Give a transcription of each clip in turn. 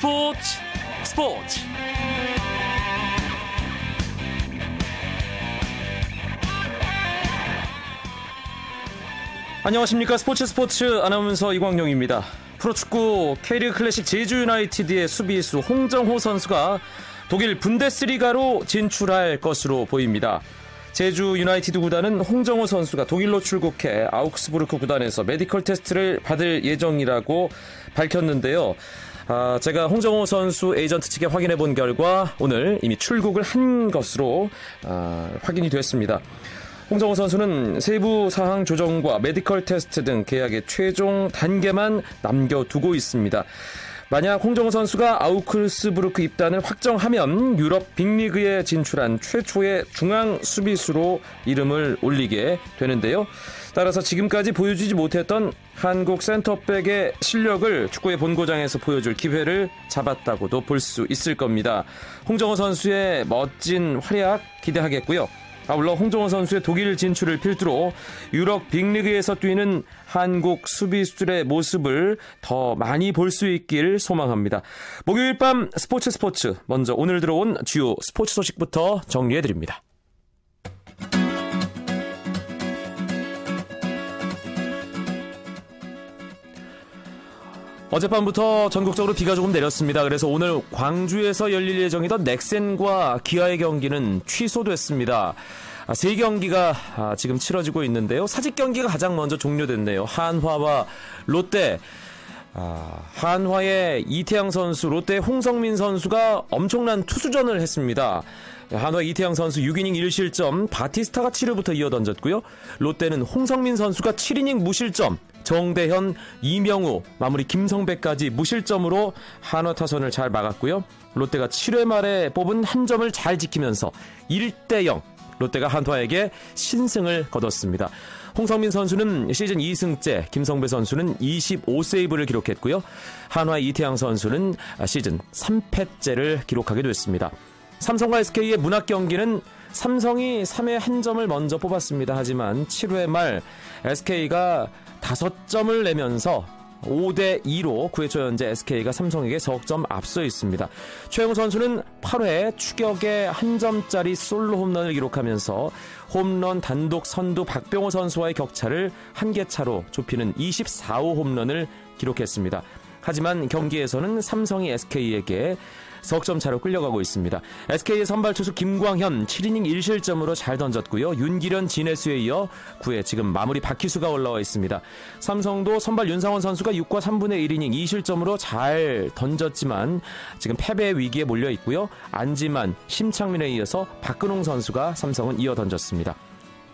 스포츠 스포츠 안녕하십니까 스포츠 스포츠 아나운서 이광용입니다. 프로축구 K리그 클래식 제주 유나이티드의 수비수 홍정호 선수가 독일 분데스리가로 진출할 것으로 보입니다. 제주 유나이티드 구단은 홍정호 선수가 독일로 출국해 아우크스부르크 구단에서 메디컬 테스트를 받을 예정이라고 밝혔는데요. 아, 제가 홍정호 선수 에이전트 측에 확인해 본 결과 오늘 이미 출국을 한 것으로 아, 확인이 됐습니다. 홍정호 선수는 세부 사항 조정과 메디컬 테스트 등 계약의 최종 단계만 남겨두고 있습니다. 만약 홍정호 선수가 아우크스부르크 입단을 확정하면 유럽 빅리그에 진출한 최초의 중앙 수비수로 이름을 올리게 되는데요. 따라서 지금까지 보여주지 못했던 한국 센터백의 실력을 축구의 본고장에서 보여줄 기회를 잡았다고도 볼 수 있을 겁니다. 홍정호 선수의 멋진 활약 기대하겠고요. 아울러 홍정호 선수의 독일 진출을 필두로 유럽 빅리그에서 뛰는 한국 수비수들의 모습을 더 많이 볼 수 있길 소망합니다. 목요일 밤 스포츠 스포츠 먼저 오늘 들어온 주요 스포츠 소식부터 정리해드립니다. 어젯밤부터 전국적으로 비가 조금 내렸습니다. 그래서 오늘 광주에서 열릴 예정이던 넥센과 기아의 경기는 취소됐습니다. 아, 세 경기가 아, 지금 치러지고 있는데요. 사직 경기가 가장 먼저 종료됐네요. 한화와 롯데. 아, 한화의 이태양 선수, 롯데 홍성민 선수가 엄청난 투수전을 했습니다. 한화 이태양 선수 6이닝 1실점, 바티스타가 7회부터 이어 던졌고요. 롯데는 홍성민 선수가 7이닝 무실점, 정대현, 이명우, 마무리 김성배까지 무실점으로 한화 타선을 잘 막았고요. 롯데가 7회 말에 뽑은 한 점을 잘 지키면서 1대 0 롯데가 한화에게 신승을 거뒀습니다. 홍성민 선수는 시즌 2승째, 김성배 선수는 25세이브를 기록했고요. 한화 이태양 선수는 시즌 3패째를 기록하게 됐습니다. 삼성과 SK의 문학 경기는 삼성이 3회 한 점을 먼저 뽑았습니다. 하지만 7회 말 SK가 5점을 내면서 5대 2로 9회 초 현재 SK가 삼성에게 석점 앞서 있습니다. 최영우 선수는 8회 추격의 한 점짜리 솔로 홈런을 기록하면서 홈런 단독 선두 박병호 선수와의 격차를 한 개 차로 좁히는 24호 홈런을 기록했습니다. 하지만 경기에서는 삼성이 SK에게 석점 차로 끌려가고 있습니다. SK의 선발 투수 김광현 7이닝 1실점으로 잘 던졌고요. 윤기련 진해수에 이어 9회 지금 마무리 박희수가 올라와 있습니다. 삼성도 선발 윤상원 선수가 6과 3분의 1이닝 2실점으로 잘 던졌지만 지금 패배의 위기에 몰려 있고요. 안지만, 심창민에 이어서 박근홍 선수가 삼성은 이어 던졌습니다.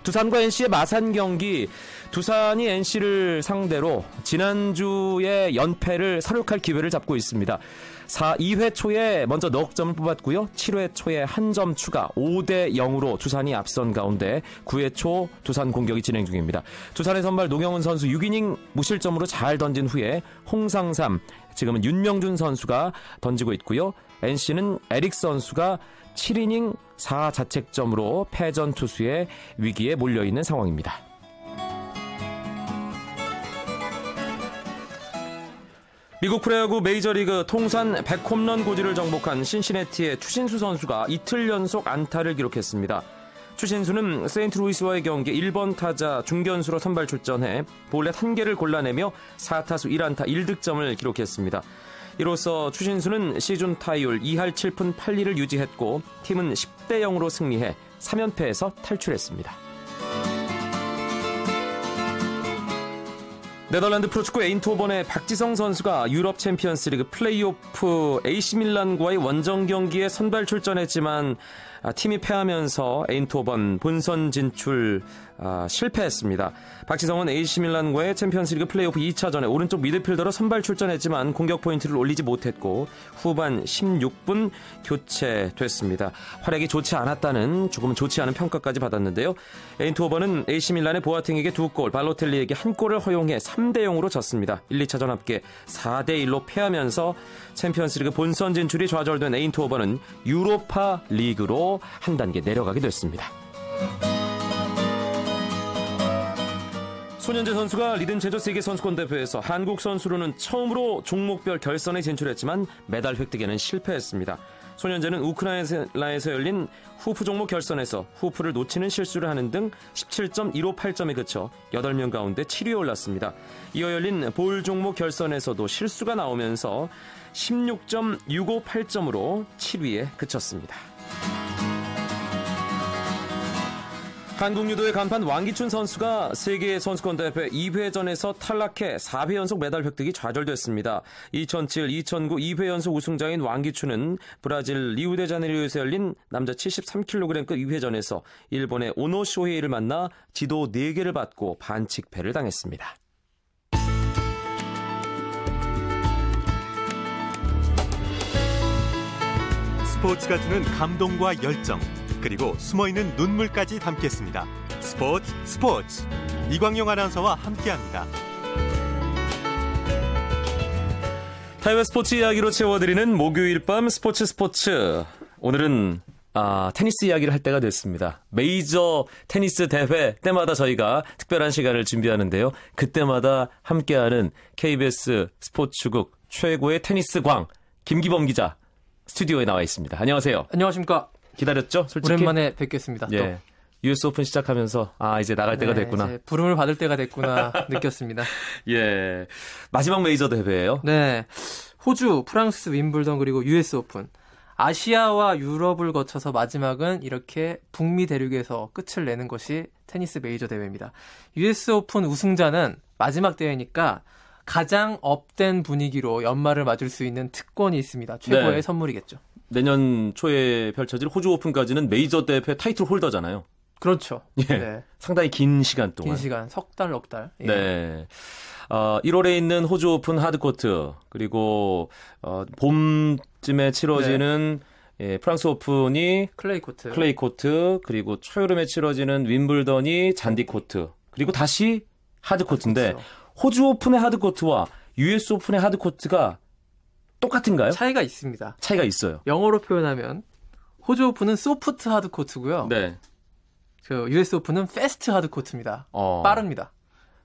두산과 NC의 마산 경기 두산이 NC를 상대로 지난주에 연패를 사륙할 기회를 잡고 있습니다. 4, 2회 초에 먼저 넉 점을 뽑았고요. 7회 초에 한 점 추가 5대 0으로 두산이 앞선 가운데 9회 초 두산 공격이 진행 중입니다. 두산의 선발 노경훈 선수 6이닝 무실점으로 잘 던진 후에 홍상삼 지금은 윤명준 선수가 던지고 있고요. NC는 에릭 선수가 7이닝 4자책점으로 패전 투수의 위기에 몰려있는 상황입니다. 미국 프로야구 메이저리그 통산 100홈런 고지를 정복한 신시내티의 추신수 선수가 이틀 연속 안타를 기록했습니다. 추신수는 세인트루이스와의 경기 1번 타자 중견수로 선발 출전해 볼넷 1개를 골라내며 4타수 1안타 1득점을 기록했습니다. 이로써 추신수는 시즌 타율 2할 7푼 8리를 유지했고 팀은 10대 0으로 승리해 3연패에서 탈출했습니다. 네덜란드 프로축구 에인트호번의 박지성 선수가 유럽 챔피언스리그 플레이오프 AC 밀란과의 원정 경기에 선발 출전했지만 아, 팀이 패하면서 에인트호번 본선 진출 아, 실패했습니다. 박지성은 AC밀란과의 챔피언스리그 플레이오프 2차전에 오른쪽 미드필더로 선발 출전했지만 공격 포인트를 올리지 못했고 후반 16분 교체됐습니다. 활약이 좋지 않았다는 조금은 좋지 않은 평가까지 받았는데요. 에인트호번은 AC밀란의 보아텡에게 두 골, 발로텔리에게 한 골을 허용해 3대 0으로 졌습니다. 1, 2차전 합계 4대 1로 패하면서 챔피언스리그 본선 진출이 좌절된 에인트호번은 유로파 리그로 한 단계 내려가게 됐습니다. 손현재 선수가 리듬 제조 세계 선수권 대회에서 한국 선수로는 처음으로 종목별 결선에 진출했지만 메달 획득에는 실패했습니다. 손현재는 우크라이나에서 열린 후프 종목 결선에서 후프를 놓치는 실수를 하는 등 17.158점에 그쳐 8명 가운데 7위에 올랐습니다. 이어 열린 볼 종목 결선에서도 실수가 나오면서 16.658점으로 7위에 그쳤습니다. 한국 유도의 간판 왕기춘 선수가 세계 선수권 대회 2회전에서 탈락해 4회 연속 메달 획득이 좌절됐습니다. 2007, 2009 2회 연속 우승자인 왕기춘은 브라질 리우데자네이루에서 열린 남자 73kg급 2회전에서 일본의 오노 쇼헤이를 만나 지도 4개를 받고 반칙패를 당했습니다. 스포츠가 주는 감동과 열정 그리고 숨어있는 눈물까지 담겠습니다. 스포츠 스포츠 이광용 아나운서와 함께합니다. 타이머 스포츠 이야기로 채워드리는 목요일 밤 스포츠 스포츠 오늘은 아, 테니스 이야기를 할 때가 됐습니다. 메이저 테니스 대회 때마다 저희가 특별한 시간을 준비하는데요. 그때마다 함께하는 KBS 스포츠국 최고의 테니스 광 김기범 기자 스튜디오에 나와 있습니다. 안녕하세요. 안녕하십니까. 기다렸죠? 솔직히. 오랜만에 뵙겠습니다. 예. 또. US 오픈 시작하면서 아 이제 나갈 때가 네, 됐구나. 부름을 받을 때가 됐구나 느꼈습니다. 예. 마지막 메이저 대회예요. 네. 호주, 프랑스, 윔블던 그리고 US 오픈. 아시아와 유럽을 거쳐서 마지막은 이렇게 북미 대륙에서 끝을 내는 것이 테니스 메이저 대회입니다. US 오픈 우승자는 마지막 대회니까 가장 up된 분위기로 연말을 맞을 수 있는 특권이 있습니다. 최고의 네. 선물이겠죠. 내년 초에 펼쳐질 호주 오픈까지는 메이저 대회 타이틀 홀더잖아요. 그렇죠. 예. 네. 상당히 긴 시간 동안. 긴 시간, 석 달, 넉 달. 예. 네. 어, 1월에 있는 호주 오픈 하드코트 그리고 어, 봄쯤에 치러지는 예, 프랑스 오픈이 클레이 코트. 클레이 코트 그리고 초여름에 치러지는 윔블던이 잔디 코트 그리고 다시 하드 코트인데 그렇죠. 호주 오픈의 하드 코트와 US 오픈의 하드 코트가 똑같은가요? 차이가 있습니다. 차이가 있어요. 영어로 표현하면 호주 오픈은 soft hard court고요. 네. 그 US 오픈은 fast hard court입니다. 어, 빠릅니다.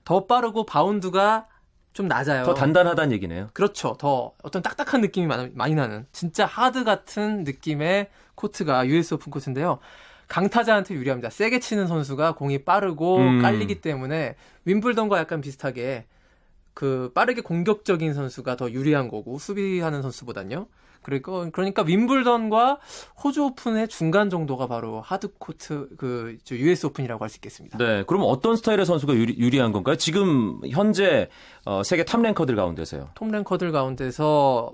더 빠르고 바운드가 좀 낮아요. 더 단단하다는 얘기네요. 그렇죠. 더 어떤 딱딱한 느낌이 많이, 많이 나는 진짜 hard 같은 느낌의 코트가 US 오픈 코트인데요. 강타자한테 유리합니다. 세게 치는 선수가 공이 빠르고 음. 깔리기 때문에 윔블던과 약간 비슷하게 그 빠르게 공격적인 선수가 더 유리한 거고 수비하는 선수보단요. 그리고 그러니까 윔블던과 호주 오픈의 중간 정도가 바로 하드 코트 그 US 오픈이라고 할 수 있겠습니다. 네. 그럼 어떤 스타일의 선수가 유리, 한 건가요? 지금 현재 어, 세계 top ranker들 가운데서요. top ranker들 가운데서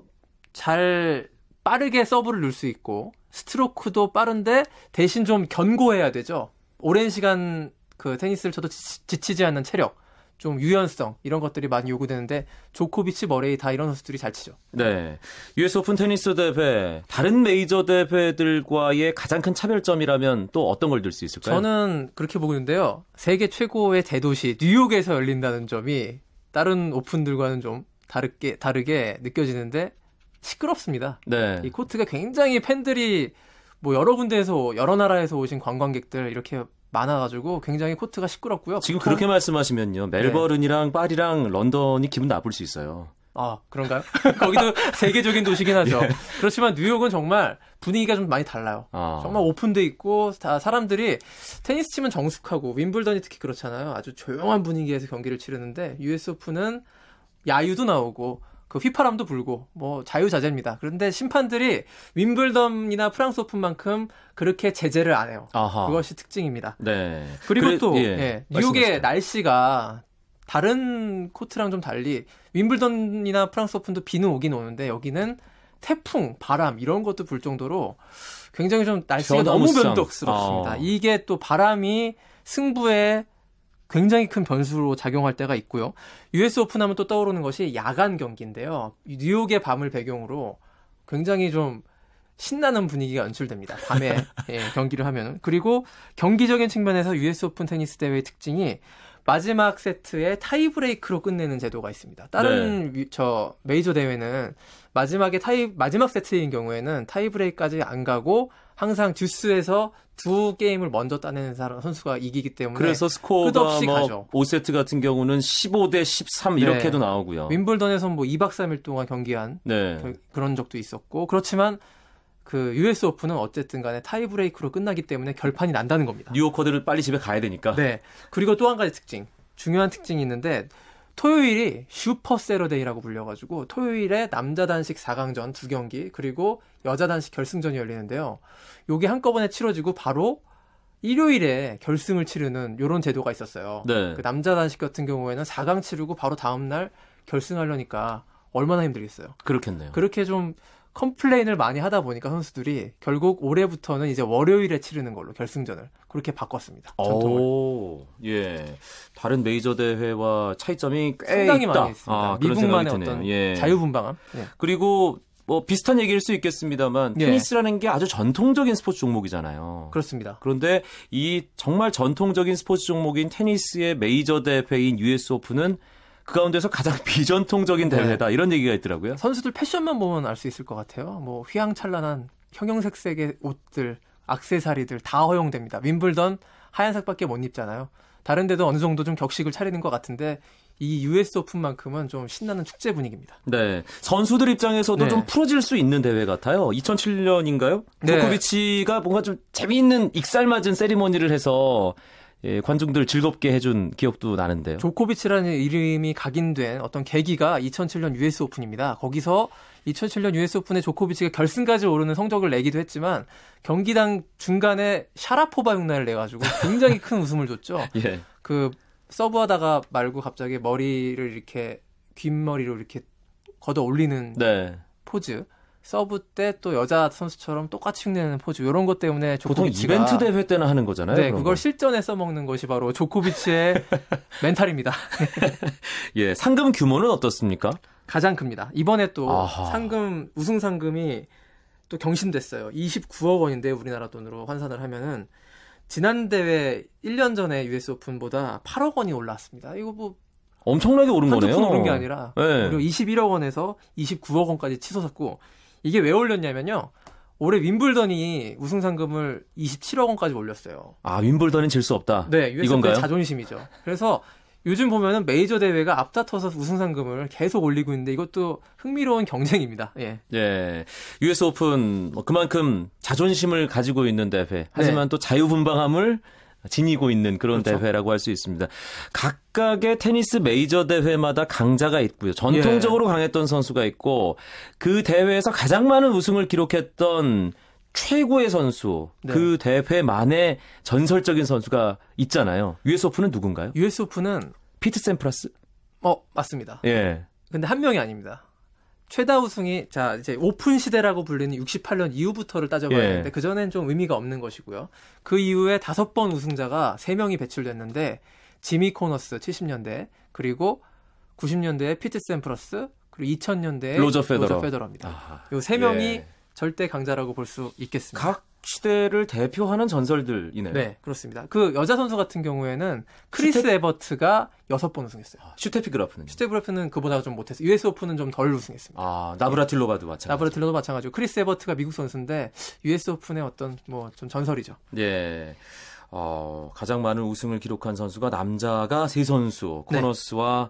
잘 빠르게 서브를 넣을 수 있고 스트로크도 빠른데 대신 좀 견고해야 되죠. 오랜 시간 그 테니스를 쳐도 지, 지치지 않는 체력, 좀 유연성 이런 것들이 많이 요구되는데 조코비치, 머레이 다 이런 선수들이 잘 치죠. 네. US 오픈 테니스 대회 다른 메이저 대회들과의 가장 큰 차별점이라면 또 어떤 걸 들 수 있을까요? 저는 그렇게 보고 있는데요. 세계 최고의 대도시 뉴욕에서 열린다는 점이 다른 오픈들과는 좀 다르게 다르게 느껴지는데 시끄럽습니다. 네. 이 코트가 굉장히 팬들이 뭐 여러 군데에서 여러 나라에서 오신 관광객들 이렇게 많아가지고 굉장히 코트가 시끄럽고요. 지금 그렇게 말씀하시면요. 멜버른이랑 파리랑 런던이 기분 나쁠 수 있어요. 아 그런가요? 거기도 세계적인 도시긴 하죠. 그렇지만 뉴욕은 정말 분위기가 좀 많이 달라요. 아. 정말 오픈돼 있고 다 사람들이 테니스 치면 정숙하고 윔블던이 특히 그렇잖아요. 아주 조용한 분위기에서 경기를 치르는데 US 오픈은 야유도 나오고 그 휘파람도 불고 뭐 자유자재입니다. 그런데 심판들이 윈블던이나 프랑스 오픈만큼 그렇게 제재를 안 해요. 아하. 그것이 특징입니다. 네. 그리고 그래- 또 예, 예, 뉴욕의 말씀하세요. 날씨가 다른 코트랑 좀 달리 윈블던이나 프랑스 오픈도 비는 오긴 오는데 여기는 태풍, 바람 이런 것도 불 정도로 굉장히 좀 날씨가 너무. 변덕스럽습니다. 아. 이게 또 바람이 승부에 굉장히 큰 변수로 작용할 때가 있고요. US 오픈 하면 또 떠오르는 것이 야간 경기인데요. 뉴욕의 밤을 배경으로 굉장히 좀 신나는 분위기가 연출됩니다. 밤에 예, 경기를 하면은. 그리고 경기적인 측면에서 US 오픈 테니스 대회의 특징이 마지막 세트에 타이브레이크로 끝내는 제도가 있습니다. 다른 위- 저 메이저 대회는 마지막에 타이 마지막 세트인 경우에는 타이브레이크까지 안 가고 항상 듀스에서 두 게임을 먼저 따내는 사람 선수가 이기기 때문에 그래서 스코어가 끝없이 뭐 가죠. 5세트 같은 경우는 15대 13 네. 이렇게도 나오고요. 윈블던에서 뭐 2박 3일 동안 경기한 네. 그- 그런 적도 있었고 그렇지만 그 US 오픈은 어쨌든 간에 타이브레이크로 끝나기 때문에 결판이 난다는 겁니다. 뉴요커들을 빨리 집에 가야 되니까. 네. 그리고 또 한 가지 특징. 중요한 특징이 있는데 토요일이 슈퍼 세러데이라고 불려가지고 토요일에 남자 단식 4강전 두 경기 그리고 여자 단식 결승전이 열리는데요. 요게 한꺼번에 치러지고 바로 일요일에 결승을 치르는 요런 제도가 있었어요. 네. 그 남자 단식 같은 경우에는 4강 치르고 바로 다음날 결승하려니까 얼마나 힘들겠어요. 그렇겠네요. 그렇게 좀 complain을 많이 하다 보니까 선수들이 결국 올해부터는 이제 월요일에 치르는 걸로 결승전을 그렇게 바꿨습니다. 전통을. 오, 예. 다른 메이저 대회와 차이점이 꽤 상당히 있다. 많이 있습니다. 아, 미국만의. 어떤 예. 자유분방함. 예. 그리고 뭐 비슷한 얘기일 수 있겠습니다만 예. 테니스라는 게 아주 전통적인 스포츠 종목이잖아요. 그렇습니다. 그런데 이 정말 전통적인 스포츠 종목인 테니스의 메이저 대회인 US 오픈은 그 가운데서 가장 비전통적인 네. 대회다 이런 얘기가 있더라고요. 선수들 패션만 보면 알 수 있을 것 같아요. 뭐 휘황찬란한 형형색색의 옷들, 악세사리들 다 허용됩니다. 윈블던 하얀색밖에 못 입잖아요. 다른 데도 어느 정도 좀 격식을 차리는 것 같은데 이 US 오픈만큼은 좀 신나는 축제 분위기입니다. 네. 선수들 입장에서도 네. 좀 풀어질 수 있는 대회 같아요. 2007년인가요? 네. 조코비치가 뭔가 좀 재미있는 익살맞은 세리머니를 해서 예, 관중들 즐겁게 해준 기억도 나는데요. 조코비치라는 이름이 각인된 어떤 계기가 2007년 US 오픈입니다. 거기서 2007년 US 오픈에 조코비치가 결승까지 오르는 성적을 내기도 했지만 경기당 중간에 샤라포바 흉내를 내가지고 굉장히 큰 웃음을 줬죠. 예. 그 서브하다가 말고 갑자기 머리를 이렇게 귓머리로 이렇게 걷어 올리는 네. 포즈. 서브 때 또 여자 선수처럼 똑같이 흉내내는 포즈. 이런 것 때문에 보통 조코비치가 이벤트 대회 때나 하는 거잖아요. 네, 그걸 거. 실전에 써먹는 것이 바로 조코비치의 멘탈입니다. 예, 상금 규모는 어떻습니까? 가장 큽니다. 이번에 또 아하. 상금 우승 상금이 또 경신됐어요. 29억 원인데 우리나라 돈으로 환산을 하면은 지난 대회 1년 전에 US 오픈보다 8억 원이 올랐습니다. 이거 뭐 엄청나게 오른 거네요. 푼 오른 게 아니라 네. 무려 21억 원에서 29억 원까지 치솟았고 이게 왜 올렸냐면요. 올해 윈블던이 우승 상금을 27억 원까지 올렸어요. 아, 윈블던은 질 수 없다. 네, 이건가요? 자존심이죠. 그래서 요즘 보면은 메이저 대회가 앞다퉈서 우승 상금을 계속 올리고 있는데 이것도 흥미로운 경쟁입니다. 예. 예. US 오픈 뭐 그만큼 자존심을 가지고 있는 대회. 하지만 또 자유분방함을 지니고 있는 그런 네. 그렇죠. 대회라고 할 수 있습니다. 각각의 테니스 메이저 대회마다 강자가 있고요. 전통적으로 예. 강했던 선수가 있고 그 대회에서 가장 많은 우승을 기록했던 최고의 선수, 네. 그 대회만의 전설적인 선수가 있잖아요. US 오픈은 누군가요? US 오픈은 피트 샘프라스? 어 맞습니다. 예. 근데 한 명이 아닙니다. 최다 우승이 자 이제 오픈 시대라고 불리는 68년 이후부터를 따져봐야 예. 되는데 그 전엔 좀 의미가 없는 것이고요. 그 이후에 다섯 번 우승자가 세 명이 배출됐는데 지미 코너스 70년대 그리고 90년대에 피트 샘프러스 그리고 2000년대에 로저 페더러. 페더러입니다. 아하. 요세 명이 예. 절대 강자라고 볼 수 있겠습니다. 각 시대를 대표하는 전설들이네요. 네, 그렇습니다. 그 여자 선수 같은 경우에는 크리스 에버트가 여섯 번 우승했어요. 슈테피 그라프는. 슈테피 그라프는 그보다 좀 못했어요. US 오픈은 좀 덜 우승했습니다. 아, 나브라틸로바도 마찬가지. 나브라틸러도 마찬가지고 크리스 에버트가 미국 선수인데 US 오픈의 어떤 뭐 좀 전설이죠. 예. 어, 가장 많은 우승을 기록한 선수가 남자가 세 선수, 네. 코너스와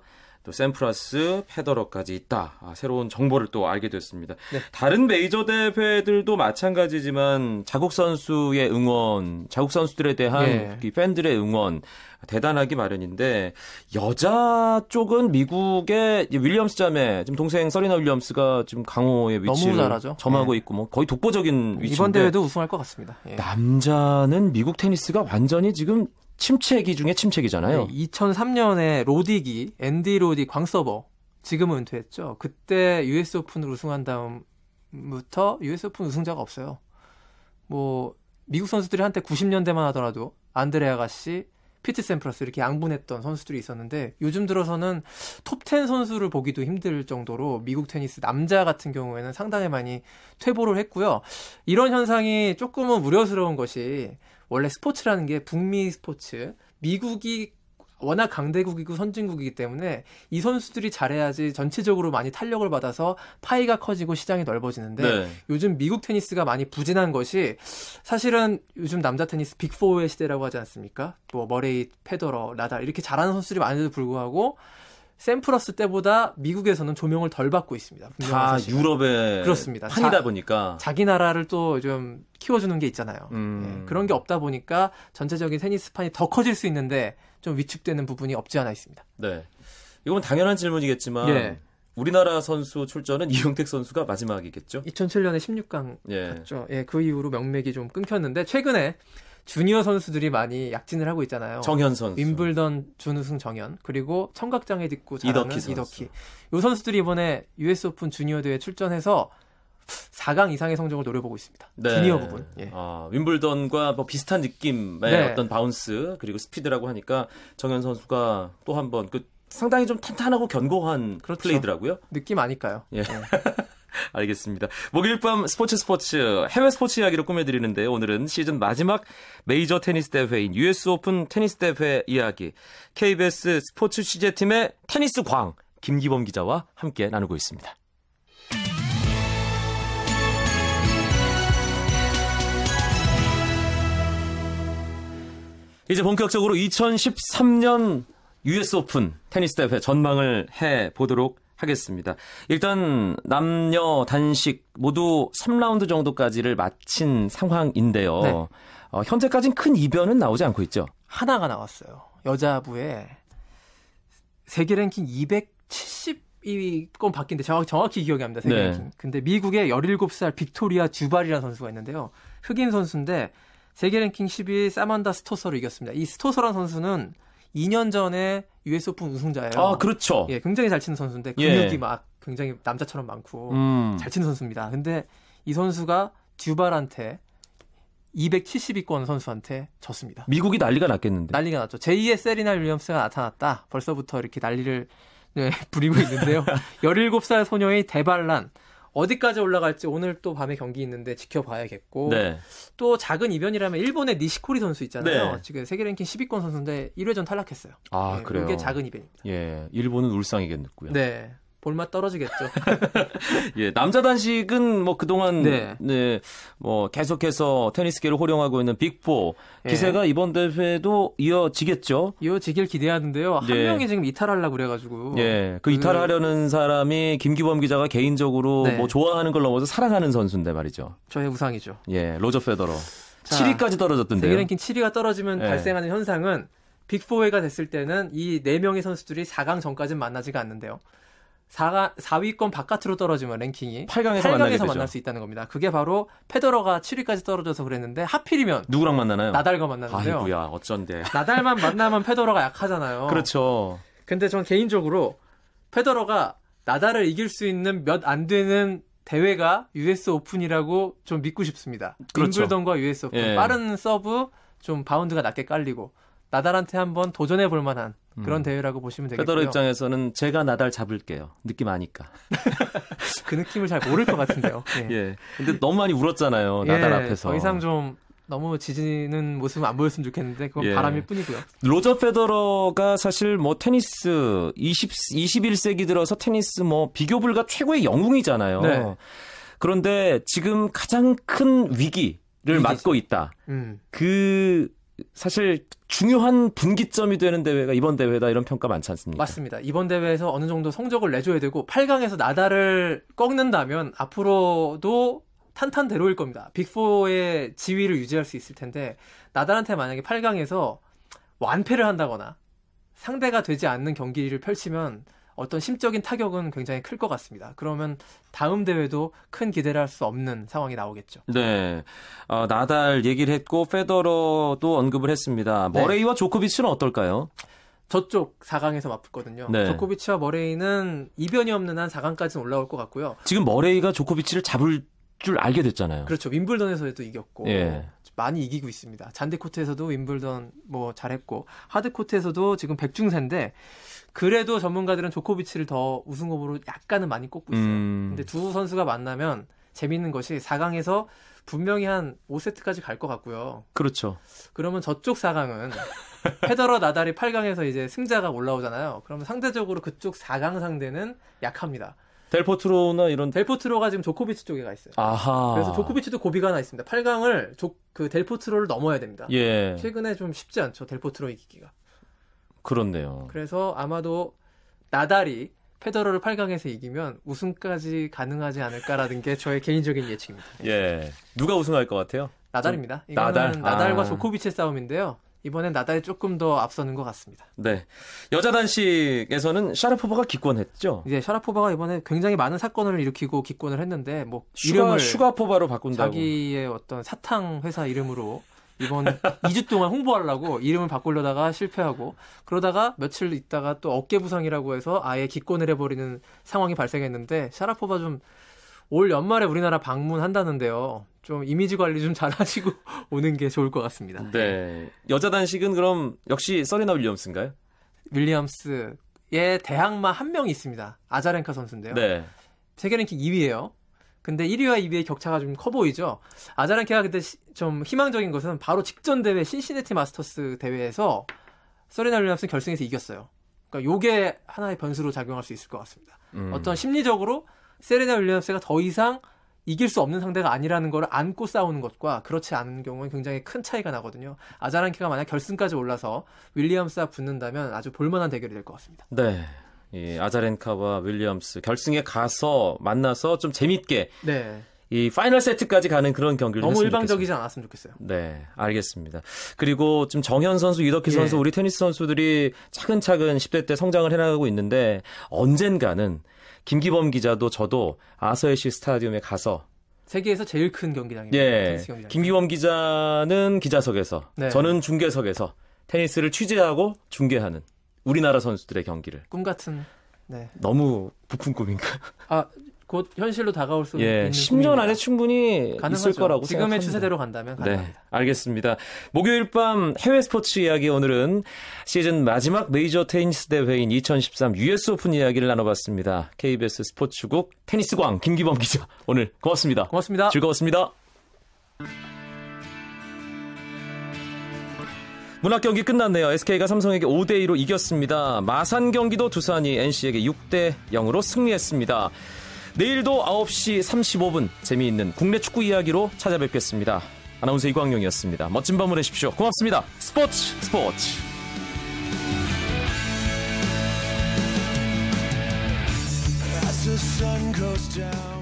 또 샘프라스, 페더러까지 있다. 아, 새로운 정보를 또 알게 됐습니다. 네. 다른 메이저 대회들도 마찬가지지만 자국 선수의 응원, 자국 선수들에 대한 예. 이 팬들의 응원 대단하기 마련인데 여자 쪽은 미국의 이 윌리엄스 자매, 지금 동생 서리나 윌리엄스가 지금 강호의 위치를. 점하고 예. 있고 뭐 거의 독보적인 위치인데 이번 대회도 우승할 것 같습니다. 예. 남자는 미국 테니스가 완전히 지금 침체기 중에 침체기잖아요. 네, 2003년에 로딕이, 앤디 로딕 광서버 지금은 은퇴했죠. 그때 US 오픈을 우승한 다음부터 US 오픈 우승자가 없어요. 뭐 미국 선수들이 한때 90년대만 하더라도 안드레 아가시, 피트 샘프러스 이렇게 양분했던 선수들이 있었는데 요즘 들어서는 톱10 선수를 보기도 힘들 정도로 미국 테니스 남자 같은 경우에는 상당히 많이 퇴보를 했고요. 이런 현상이 조금은 우려스러운 것이 원래 스포츠라는 게 북미 스포츠, 미국이 워낙 강대국이고 선진국이기 때문에 이 선수들이 잘해야지 전체적으로 많이 탄력을 받아서 파이가 커지고 시장이 넓어지는데 네. 요즘 미국 테니스가 많이 부진한 것이 사실은 요즘 남자 테니스 big 4의 시대라고 하지 않습니까? 뭐 머레이, 페더러, 나달 이렇게 잘하는 선수들이 많은데도 불구하고 샘프러스 때보다 미국에서는 조명을 덜 받고 있습니다. 다 사실은. 유럽의 그렇습니다. 판이다 자- 보니까 자기 나라를 또 좀 키워주는 게 있잖아요. 음. 예, 그런 게 없다 보니까 전체적인 테니스판이 더 커질 수 있는데 좀 위축되는 부분이 없지 않아 있습니다. 네. 이건 당연한 질문이겠지만 예. 우리나라 선수 출전은 이용택 선수가 마지막이겠죠? 2007년에 16강 예. 갔죠. 예, 그 이후로 명맥이 좀 끊겼는데 최근에 주니어 선수들이 많이 약진을 하고 있잖아요. 정현 선수. 윈블던 준우승 정현 그리고 청각장애 딛고 잘하는 이덕희 선수. 이덕희. 요 선수들이 이번에 US 오픈 주니어 대회 출전해서 4강 이상의 성적을 노려보고 있습니다. 네. 주니어 부분. 예. 아, 윈블던과 뭐 비슷한 느낌의 네. 어떤 bounce 그리고 스피드라고 하니까 정현 선수가 또 한번 그 상당히 좀 탄탄하고 견고한 그렇죠. 플레이더라고요. 느낌 아닐까요? 예. 알겠습니다. 목요일 밤 스포츠 스포츠 해외 스포츠 이야기로 꾸며드리는데요. 오늘은 시즌 마지막 메이저 테니스 대회인 US 오픈 테니스 대회 이야기 KBS 스포츠 취재팀의 테니스 광 김기범 기자와 함께 나누고 있습니다. 이제 본격적으로 2013년 US 오픈 테니스 대회 전망을 해 보도록 하겠습니다. 일단 남녀 단식 모두 3라운드 정도까지를 마친 상황인데요. 네. 어, 현재까지는 큰 이변은 나오지 않고 있죠. 하나가 나왔어요. 여자부에 세계 랭킹 270위권 밖인데 정확히, 정확히 기억이 안 납니다. 세계 네. 랭킹. 근데 미국의 17살 빅토리아 듀발이라는 선수가 있는데요. 흑인 선수인데 세계 랭킹 10위 사만다 스토서를 이겼습니다. 이 스토서라는 선수는 2년 전에 US 오픈 우승자예요. 아, 그렇죠. 예, 굉장히 잘 치는 선수인데 예. 근육이 막 굉장히 남자처럼 많고 음. 잘 치는 선수입니다. 근데 이 선수가 듀발한테 270위권 선수한테 졌습니다. 미국이 난리가 났겠는데. 난리가 났죠. 제2의 세리나 윌리엄스가 나타났다. 벌써부터 이렇게 난리를 네, 부리고 있는데요. 17살 소녀의 대반란. 어디까지 올라갈지 오늘 또 밤에 경기 있는데 지켜봐야겠고 네. 또 작은 이변이라면 일본의 니시코리 선수 있잖아요. 네. 지금 세계 랭킹 10위권 선수인데 1회전 탈락했어요. 아, 네, 그래요. 이게 작은 이변입니다. 예. 일본은 울상이겠고요. 네. 볼맛 떨어지겠죠. 예, 남자 단식은 뭐 그동안 네. 네. 뭐 계속해서 테니스계를 호령하고 있는 빅4 예. 기세가 이번 대회도 이어지겠죠. 이어지길 기대하는데요. 한 네. 명이 지금 이탈하려고 그래가지고. 예, 그 그- 이탈하려는 사람이 김기범 기자가 개인적으로 네. 뭐 좋아하는 걸 넘어서 사랑하는 선수인데 말이죠. 저의 우상이죠. 예, 로저 페더러. 자, 7위까지 떨어졌던데요. 세계 랭킹 7위가 떨어지면 네. 발생하는 현상은 빅4회가 됐을 때는 이 4명의 선수들이 4강 전까지는 만나지가 않는데요. 4가, 4위권 바깥으로 떨어지면 랭킹이 8강에서 만나게 되죠. 만날 수 있다는 겁니다. 그게 바로 페더러가 7위까지 떨어져서 그랬는데 하필이면 누구랑 만나나요? 나달과 만났는데요. 아이고야, 어쩐데. 나달만 만나면 페더러가 약하잖아요. 그렇죠. 근데 전 개인적으로 페더러가 나달을 이길 수 있는 몇 안 되는 대회가 US 오픈이라고 좀 믿고 싶습니다. 그렇죠. 윈블던과 US 오픈 예. 빠른 서브 좀 바운드가 낮게 깔리고 나달한테 한번 도전해 볼 만한 그런 대회라고 보시면 되겠고요. 음. 페더러 입장에서는 제가 나달 잡을게요. 느낌 아니까. 그 느낌을 잘 모를 것 같은데요. 예. 예. 근데 너무 많이 울었잖아요. 나달 예, 앞에서. 더 이상 좀 너무 지지는 모습은 안 보였으면 좋겠는데 그건 예. 바람일 뿐이고요. 로저 페더러가 사실 뭐 테니스 20 21세기 들어서 테니스 뭐 비교 불가 최고의 영웅이잖아요. 네. 그런데 지금 가장 큰 위기를 위기죠. 맞고 있다. 음. 그 사실 중요한 분기점이 되는 대회가 이번 대회다 이런 평가 많지 않습니까? 맞습니다. 이번 대회에서 어느 정도 성적을 내줘야 되고 8강에서 나달을 꺾는다면 앞으로도 탄탄대로일 겁니다. 빅4의 지위를 유지할 수 있을 텐데 나달한테 만약에 8강에서 완패를 한다거나 상대가 되지 않는 경기를 펼치면 어떤 심적인 타격은 굉장히 클 것 같습니다. 그러면 다음 대회도 큰 기대를 할 수 없는 상황이 나오겠죠. 네. 어, 나달 얘기를 했고 페더러도 언급을 했습니다. 네. 머레이와 조코비치는 어떨까요? 저쪽 4강에서 맞붙거든요. 네. 조코비치와 머레이는 이변이 없는 한 4강까지는 올라올 것 같고요. 지금 머레이가 조코비치를 잡을 줄 알게 됐잖아요. 그렇죠. 윈블던에서도 이겼고 예. 많이 이기고 있습니다. 잔디 코트에서도 윈블던 뭐 잘했고 하드 코트에서도 지금 백중세인데 그래도 전문가들은 조코비치를 더 우승 후보로 약간은 많이 꼽고 있어요. 음. 근데 두 선수가 만나면 재밌는 것이 4강에서 분명히 한 5세트까지 갈 것 같고요. 그렇죠. 그러면 저쪽 4강은 페더러 나달이 8강에서 이제 승자가 올라오잖아요. 그러면 상대적으로 그쪽 4강 상대는 약합니다. 델포트로나 이런 델포트로가 지금 조코비치 쪽에 가 있어요. 아하. 그래서 조코비치도 고비가 하나 있습니다. 8강을 조, 그 델포트로를 넘어야 됩니다. 예. 최근에 좀 쉽지 않죠. 델포트로 이기기가. 그렇네요. 그래서 아마도 나달이 페더러를 8강에서 이기면 우승까지 가능하지 않을까라는 게 저의 개인적인 예측입니다. 예. 누가 우승할 것 같아요? 나달입니다. 이거는 나달? 나달? 과 아. 조코비치의 싸움인데요. 이번엔 나달이 조금 더 앞서는 것 같습니다. 네. 여자 단식에서는 샤라포바가 기권했죠. 이제 샤라포바가 이번에 굉장히 많은 사건을 일으키고 기권을 했는데 뭐 슈가, 이름을 슈가포바로 바꾼다고. 자기의 어떤 사탕 회사 이름으로 이번 2주 동안 홍보하려고 이름을 바꾸려다가 실패하고 그러다가 며칠 있다가 또 어깨 부상이라고 해서 아예 기권을 해버리는 상황이 발생했는데 샤라포바 좀 올 연말에 우리나라 방문한다는데요. 좀 이미지 관리 좀 잘하시고 오는 게 좋을 것 같습니다. 네. 여자 단식은 그럼 역시 서리나 윌리엄스인가요? 윌리엄스의 대항마 한 명이 있습니다. 아자렌카 선수인데요. 네. 세계 랭킹 2위예요. 근데 1위와 2위의 격차가 좀 커 보이죠. 아자란케가 근데 시- 좀 희망적인 것은 바로 직전 대회 신시내티 마스터스 대회에서 서리나 윌리엄스는 결승에서 이겼어요. 그러니까 요게 하나의 변수로 작용할 수 있을 것 같습니다. 음. 어떤 심리적으로 세레나 윌리엄스가 더 이상 이길 수 없는 상대가 아니라는 걸 안고 싸우는 것과 그렇지 않은 경우는 굉장히 큰 차이가 나거든요. 아자렌카가 만약 결승까지 올라서 윌리엄스와 붙는다면 아주 볼만한 대결이 될 것 같습니다. 네. 이 아자렌카와 윌리엄스 결승에 가서 만나서 좀 재밌게 네. 이 final 세트까지 가는 그런 경기를 너무 일방적이지 않았으면 좋겠어요. 네, 알겠습니다. 그리고 좀 정현 선수, 이덕희 예. 선수, 우리 테니스 선수들이 차근차근 10대 때 성장을 해나가고 있는데 언젠가는 김기범 기자도 저도 아서에시 스타디움에 가서 세계에서 제일 큰 경기장입니다. 예, 경기장. 김기범 기자는 기자석에서 네. 저는 중계석에서 테니스를 취재하고 중계하는 우리나라 선수들의 경기를 꿈 같은 네. 너무 부푼 꿈인가? 아, 곧 현실로 다가올 수 예, 있는 10년 꿈입니다. 안에 충분히 가능하죠. 있을 거라고 지금의 생각합니다. 추세대로 간다면 네, 가능합니다. 알겠습니다. 목요일 밤 해외 스포츠 이야기 오늘은 시즌 마지막 메이저 테니스 대회인 2013 US 오픈 이야기를 나눠봤습니다. KBS 스포츠국 테니스광 김기범 기자 오늘 고맙습니다. 고맙습니다. 즐거웠습니다. 문학 경기 끝났네요. SK가 삼성에게 5대 2로 이겼습니다. 마산 경기도 두산이 NC에게 6대 0으로 승리했습니다. 내일도 9시 35분 재미있는 국내 축구 이야기로 찾아뵙겠습니다. 아나운서 이광용이었습니다. 멋진 밤 보내십시오. 고맙습니다. 스포츠 스포츠. The sun goes down